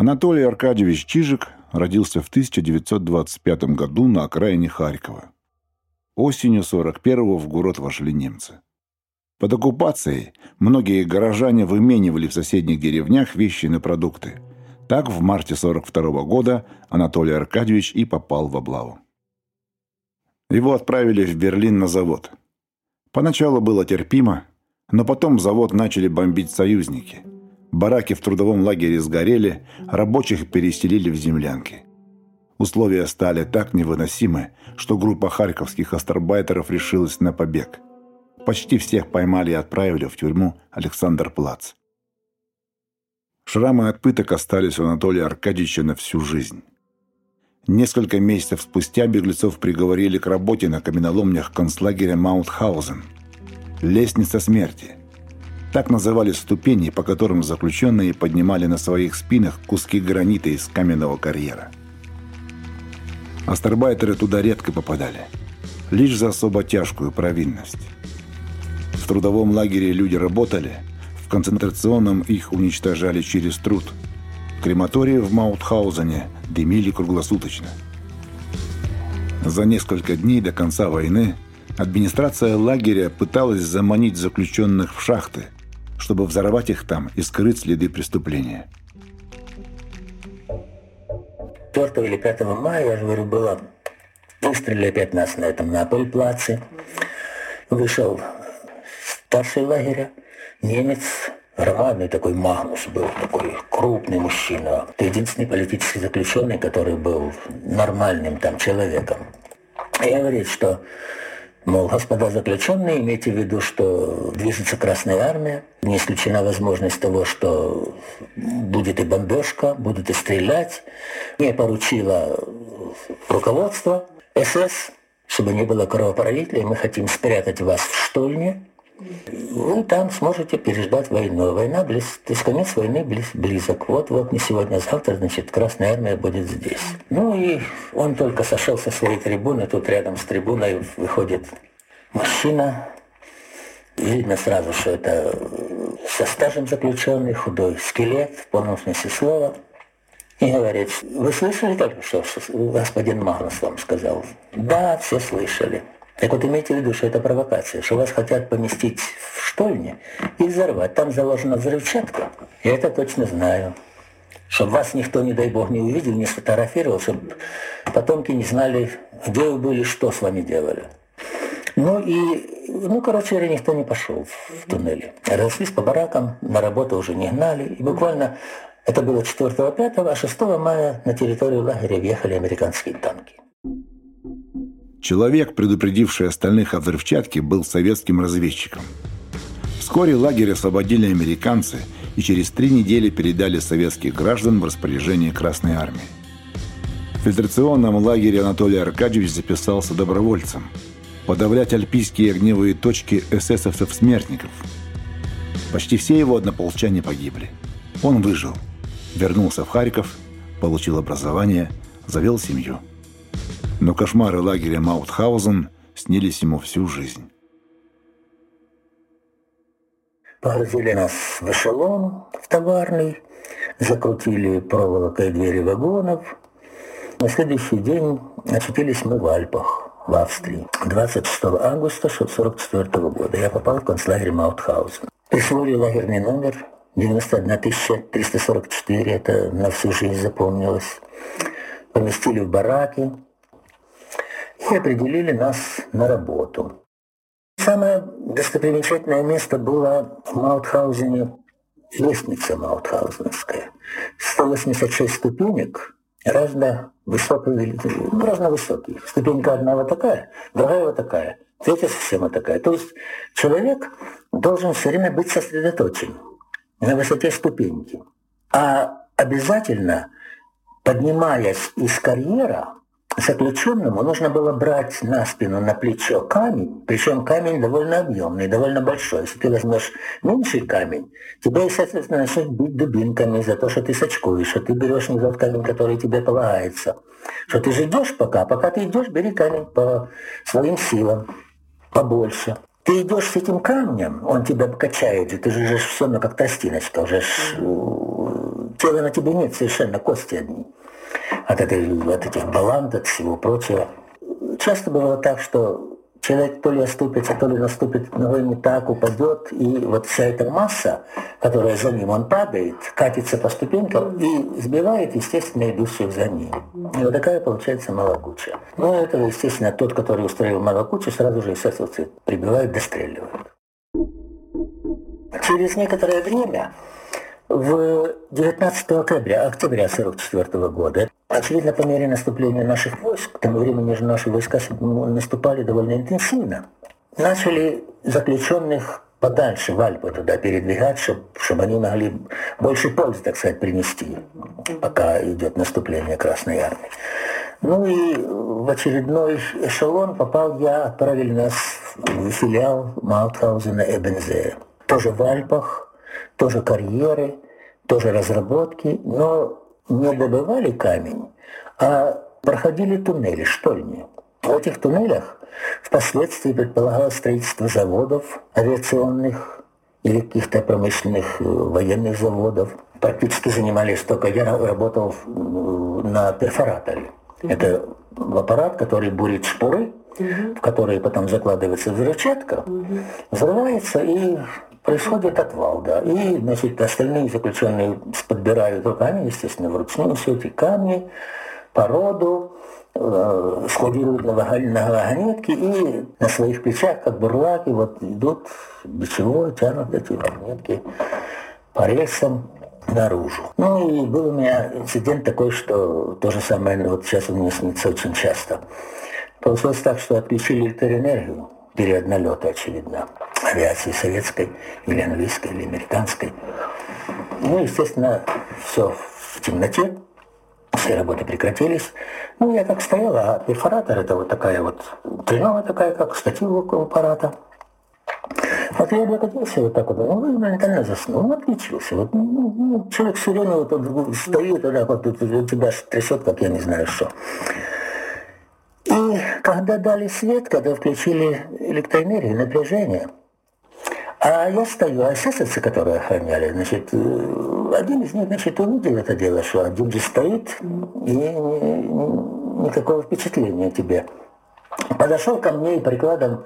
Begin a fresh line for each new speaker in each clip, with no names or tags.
Анатолий Аркадьевич Чижик родился в 1925 году на окраине Харькова. Осенью 41-го в город вошли немцы. Под оккупацией многие горожане выменивали в соседних деревнях вещи на продукты. Так в марте 42 -го года Анатолий Аркадьевич и попал в облаву. Его отправили в Берлин на завод. Поначалу было терпимо, но потом завод начали бомбить союзники. Бараки в трудовом лагере сгорели, рабочих переселили в землянки. Условия стали так невыносимы, что группа харьковских астарбайтеров решилась на побег. Почти всех поймали и отправили в тюрьму Александр Плац. Шрамы от пыток остались у Анатолия Аркадьевича на всю жизнь. Несколько месяцев спустя беглецов приговорили к работе на каменоломнях концлагеря Маунтхаузен. Лестница смерти. Так называли ступени, по которым заключенные поднимали на своих спинах куски гранита из каменного карьера. Астарбайтеры туда редко попадали. Лишь за особо тяжкую провинность. В трудовом лагере люди работали, в концентрационном их уничтожали через труд. Крематории в Маутхаузене дымили круглосуточно. За несколько дней до конца войны администрация лагеря пыталась заманить заключенных в шахты, чтобы взорвать их там и скрыть следы преступления.
4 или 5 мая, я же говорю, было, выстрелили опять нас на этом на плаце. Вышел старший лагеря, немец, громадный такой Магнус был, такой крупный мужчина. Это единственный политический заключенный, который был нормальным там человеком. И говорит, что Мол, господа заключенные, имейте в виду, что движется Красная Армия, не исключена возможность того, что будет и бомбежка, будут и стрелять. Мне поручило руководство СС, чтобы не было кровопролития, мы хотим спрятать вас в штольне, вы там сможете переждать войну. Война близ, то есть конец войны близ, близок. Вот-вот, не сегодня, а завтра, значит, Красная Армия будет здесь. Ну и он только сошел со своей трибуны, тут рядом с трибуной выходит мужчина. Видно сразу, что это со стажем заключенный, худой скелет, в полном смысле слова. И говорит, вы слышали только что, что господин Магнус вам сказал? Да, все слышали. Так вот имейте в виду, что это провокация, что вас хотят поместить в штольне и взорвать. Там заложена взрывчатка. Я это точно знаю. Чтобы вас никто, не дай бог, не увидел, не сфотографировал, чтобы потомки не знали, где вы были, что с вами делали. Ну и, ну, короче говоря, никто не пошел в туннеле. Разошлись по баракам, на работу уже не гнали. И буквально это было 4-5, а 6 мая на территорию лагеря въехали американские танки.
Человек, предупредивший остальных о взрывчатке, был советским разведчиком. Вскоре лагерь освободили американцы и через три недели передали советских граждан в распоряжение Красной Армии. В фильтрационном лагере Анатолий Аркадьевич записался добровольцем подавлять альпийские огневые точки эсэсовцев-смертников. Почти все его однополчане погибли. Он выжил, вернулся в Харьков, получил образование, завел семью но кошмары лагеря Маутхаузен снились ему всю жизнь.
Погрузили нас в эшелон, в товарный, закрутили проволокой двери вагонов. На следующий день очутились мы в Альпах, в Австрии. 26 августа 1944 года я попал в концлагерь Маутхаузен. Присвоили лагерный номер 91 344, это на всю жизнь запомнилось. Поместили в бараки, и определили нас на работу. Самое достопримечательное место было в Маутхаузене, лестница Маутхаузенская. 186 ступенек, разно высокие, ну, разно высокие. Ступенька одна вот такая, другая вот такая, третья совсем такая. То есть человек должен все время быть сосредоточен на высоте ступеньки. А обязательно, поднимаясь из карьера, заключенному нужно было брать на спину, на плечо камень, причем камень довольно объемный, довольно большой. Если ты возьмешь меньший камень, тебя, естественно, начнут бить дубинками за то, что ты сачкуешь, что ты берешь не тот камень, который тебе полагается. Что ты же идешь пока, пока ты идешь, бери камень по своим силам, побольше. Ты идешь с этим камнем, он тебя качает, ты же все, ну, как тростиночка, уже Тела на тебе нет, совершенно кости одни. От, этой, от этих баланд, от всего прочего. Часто бывало так, что человек то ли оступится, то ли наступит ногой не так, упадет, и вот вся эта масса, которая за ним, он падает, катится по ступенькам и сбивает, естественно, идущих за ним. И вот такая получается малокуча. Ну, это, естественно, тот, который устроил малокучу, сразу же эсэсовцы прибивают, достреливают. Через некоторое время в 19 октября, октября 44 года, очевидно, по мере наступления наших войск, к тому времени же наши войска наступали довольно интенсивно, начали заключенных подальше в Альпы туда передвигать, чтобы, чтобы они могли больше пользы, так сказать, принести, пока идет наступление Красной Армии. Ну и в очередной эшелон попал я, отправили нас в филиал Маутхаузена Эбензея. Тоже в Альпах, тоже карьеры, тоже разработки, но не добывали камень, а проходили туннели, штольни. В этих туннелях впоследствии предполагалось строительство заводов авиационных или каких-то промышленных э, военных заводов. Практически занимались только, я работал на перфораторе. Это аппарат, который бурит шпуры, в которые потом закладывается взрывчатка, взрывается и происходит отвал, да. И, значит, остальные заключенные подбирают руками, естественно, вручную все эти камни, породу, э, складируют на, на вагонетки и на своих плечах, как бурлаки, вот идут бичевой, тянут эти вагонетки по рельсам наружу. Ну и был у меня инцидент такой, что то же самое ну, вот сейчас у меня снится очень часто. Получилось так, что отключили электроэнергию период налета, очевидно, авиации советской или английской, или американской. Ну, естественно, все в темноте, все работы прекратились. Ну, я как стоял, а перфоратор это вот такая вот тренога такая, как штатив около аппарата. Вот я облокотился вот так вот, он моментально заснул, он отключился. Вот, ну, ну, человек все время вот, вот стоит, вот так вот, у тебя трясет, как я не знаю что. И когда дали свет, когда включили электроэнергию, напряжение, а я стою, а эсэсовцы, которые охраняли, значит, э, один из них, значит, увидел это дело, что один же стоит, и никакого впечатления тебе. Подошел ко мне и прикладом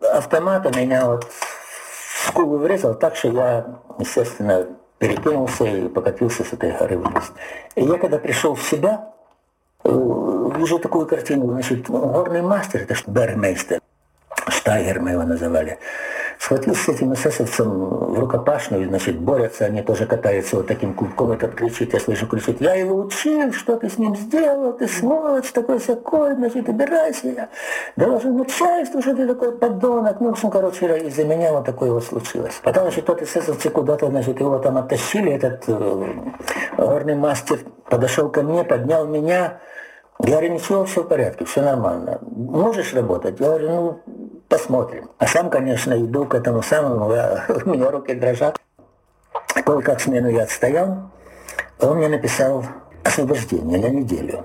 автомата меня вот в скулу врезал так, что я, естественно, перекинулся и покатился с этой горы вниз. И я когда пришел в себя, вижу такую картину, значит, горный мастер, это что Бермейстер, Штайгер мы его называли, схватился с этим эсэсовцем в рукопашную, значит, борются, они тоже катаются вот таким клубком, этот кричит, я слышу, кричит, я его учил, что ты с ним сделал, ты сволочь, такой всякой, значит, убирайся, я должен начальству, что ты такой подонок, ну, в общем, короче, из-за меня вот такое вот случилось. Потом, значит, тот эсэсовцы куда-то, значит, его там оттащили, этот э, горный мастер подошел ко мне, поднял меня, я говорю, ничего, все в порядке, все нормально. Можешь работать? Я говорю, ну, посмотрим. А сам, конечно, иду к этому самому, я, у меня руки дрожат. Кое-как смену я отстоял, он мне написал освобождение на неделю.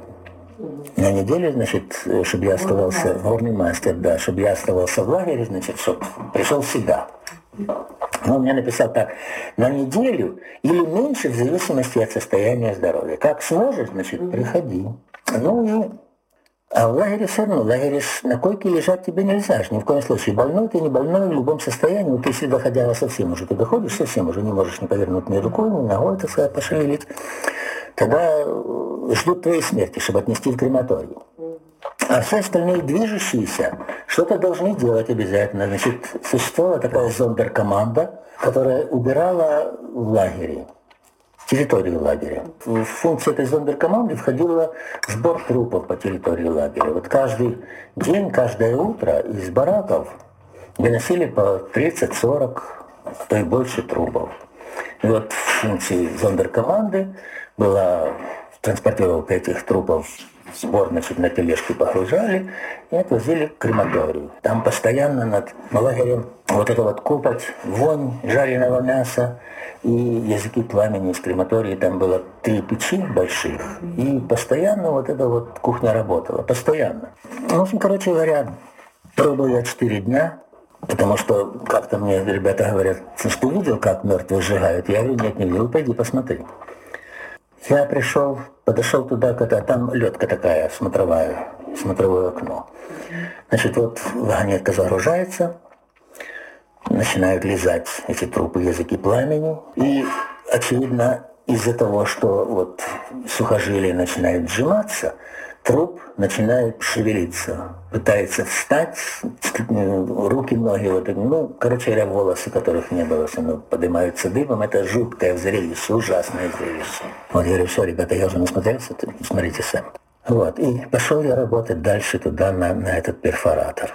На неделю, значит, чтобы я оставался, горный мастер, да, чтобы я оставался в лагере, значит, чтобы пришел себя. Он мне написал так, на неделю или меньше в зависимости от состояния здоровья. Как сможешь, значит, приходи. Ну а в лагере все равно, в лагере на койке лежать тебе нельзя, ни в коем случае. Больной ты, не больной, в любом состоянии, ты если доходя совсем уже, ты доходишь совсем уже, не можешь не повернуть ни рукой, ни ногой, так сказать, пошевелить, тогда э, ждут твоей смерти, чтобы отнести в крематорий. А все остальные движущиеся что-то должны делать обязательно. Значит, существовала такая зондеркоманда, которая убирала в лагере территории лагеря. В функцию этой зондеркоманды входила сбор трупов по территории лагеря. Вот каждый день, каждое утро из бараков выносили по 30-40, а то и больше трупов. И вот в функции зондеркоманды была транспортировка этих трупов сбор значит, на тележке погружали и отвозили к крематорию. Там постоянно над лагерем вот это вот купать, вонь жареного мяса, и языки пламени из крематории, там было три печи больших, и постоянно вот эта вот кухня работала, постоянно. Ну, в общем, короче говоря, пробую я четыре дня, потому что как-то мне ребята говорят, что видел, как мертвых сжигают? Я говорю, нет, не видел, пойди посмотри. Я пришел, подошел туда, когда там ледка такая, смотровая, смотровое окно. Значит, вот вагонетка загружается, начинают лизать эти трупы языки пламени. И, очевидно, из-за того, что вот сухожилия начинают сжиматься, труп начинает шевелиться, пытается встать, руки, ноги, вот, ну, короче говоря, волосы, которых не было, ну, поднимаются дымом. Это жуткое зрелище, ужасное зрелище. Вот я говорю, все, ребята, я уже насмотрелся, смотрите сами. Вот, и пошел я работать дальше туда, на, на этот перфоратор.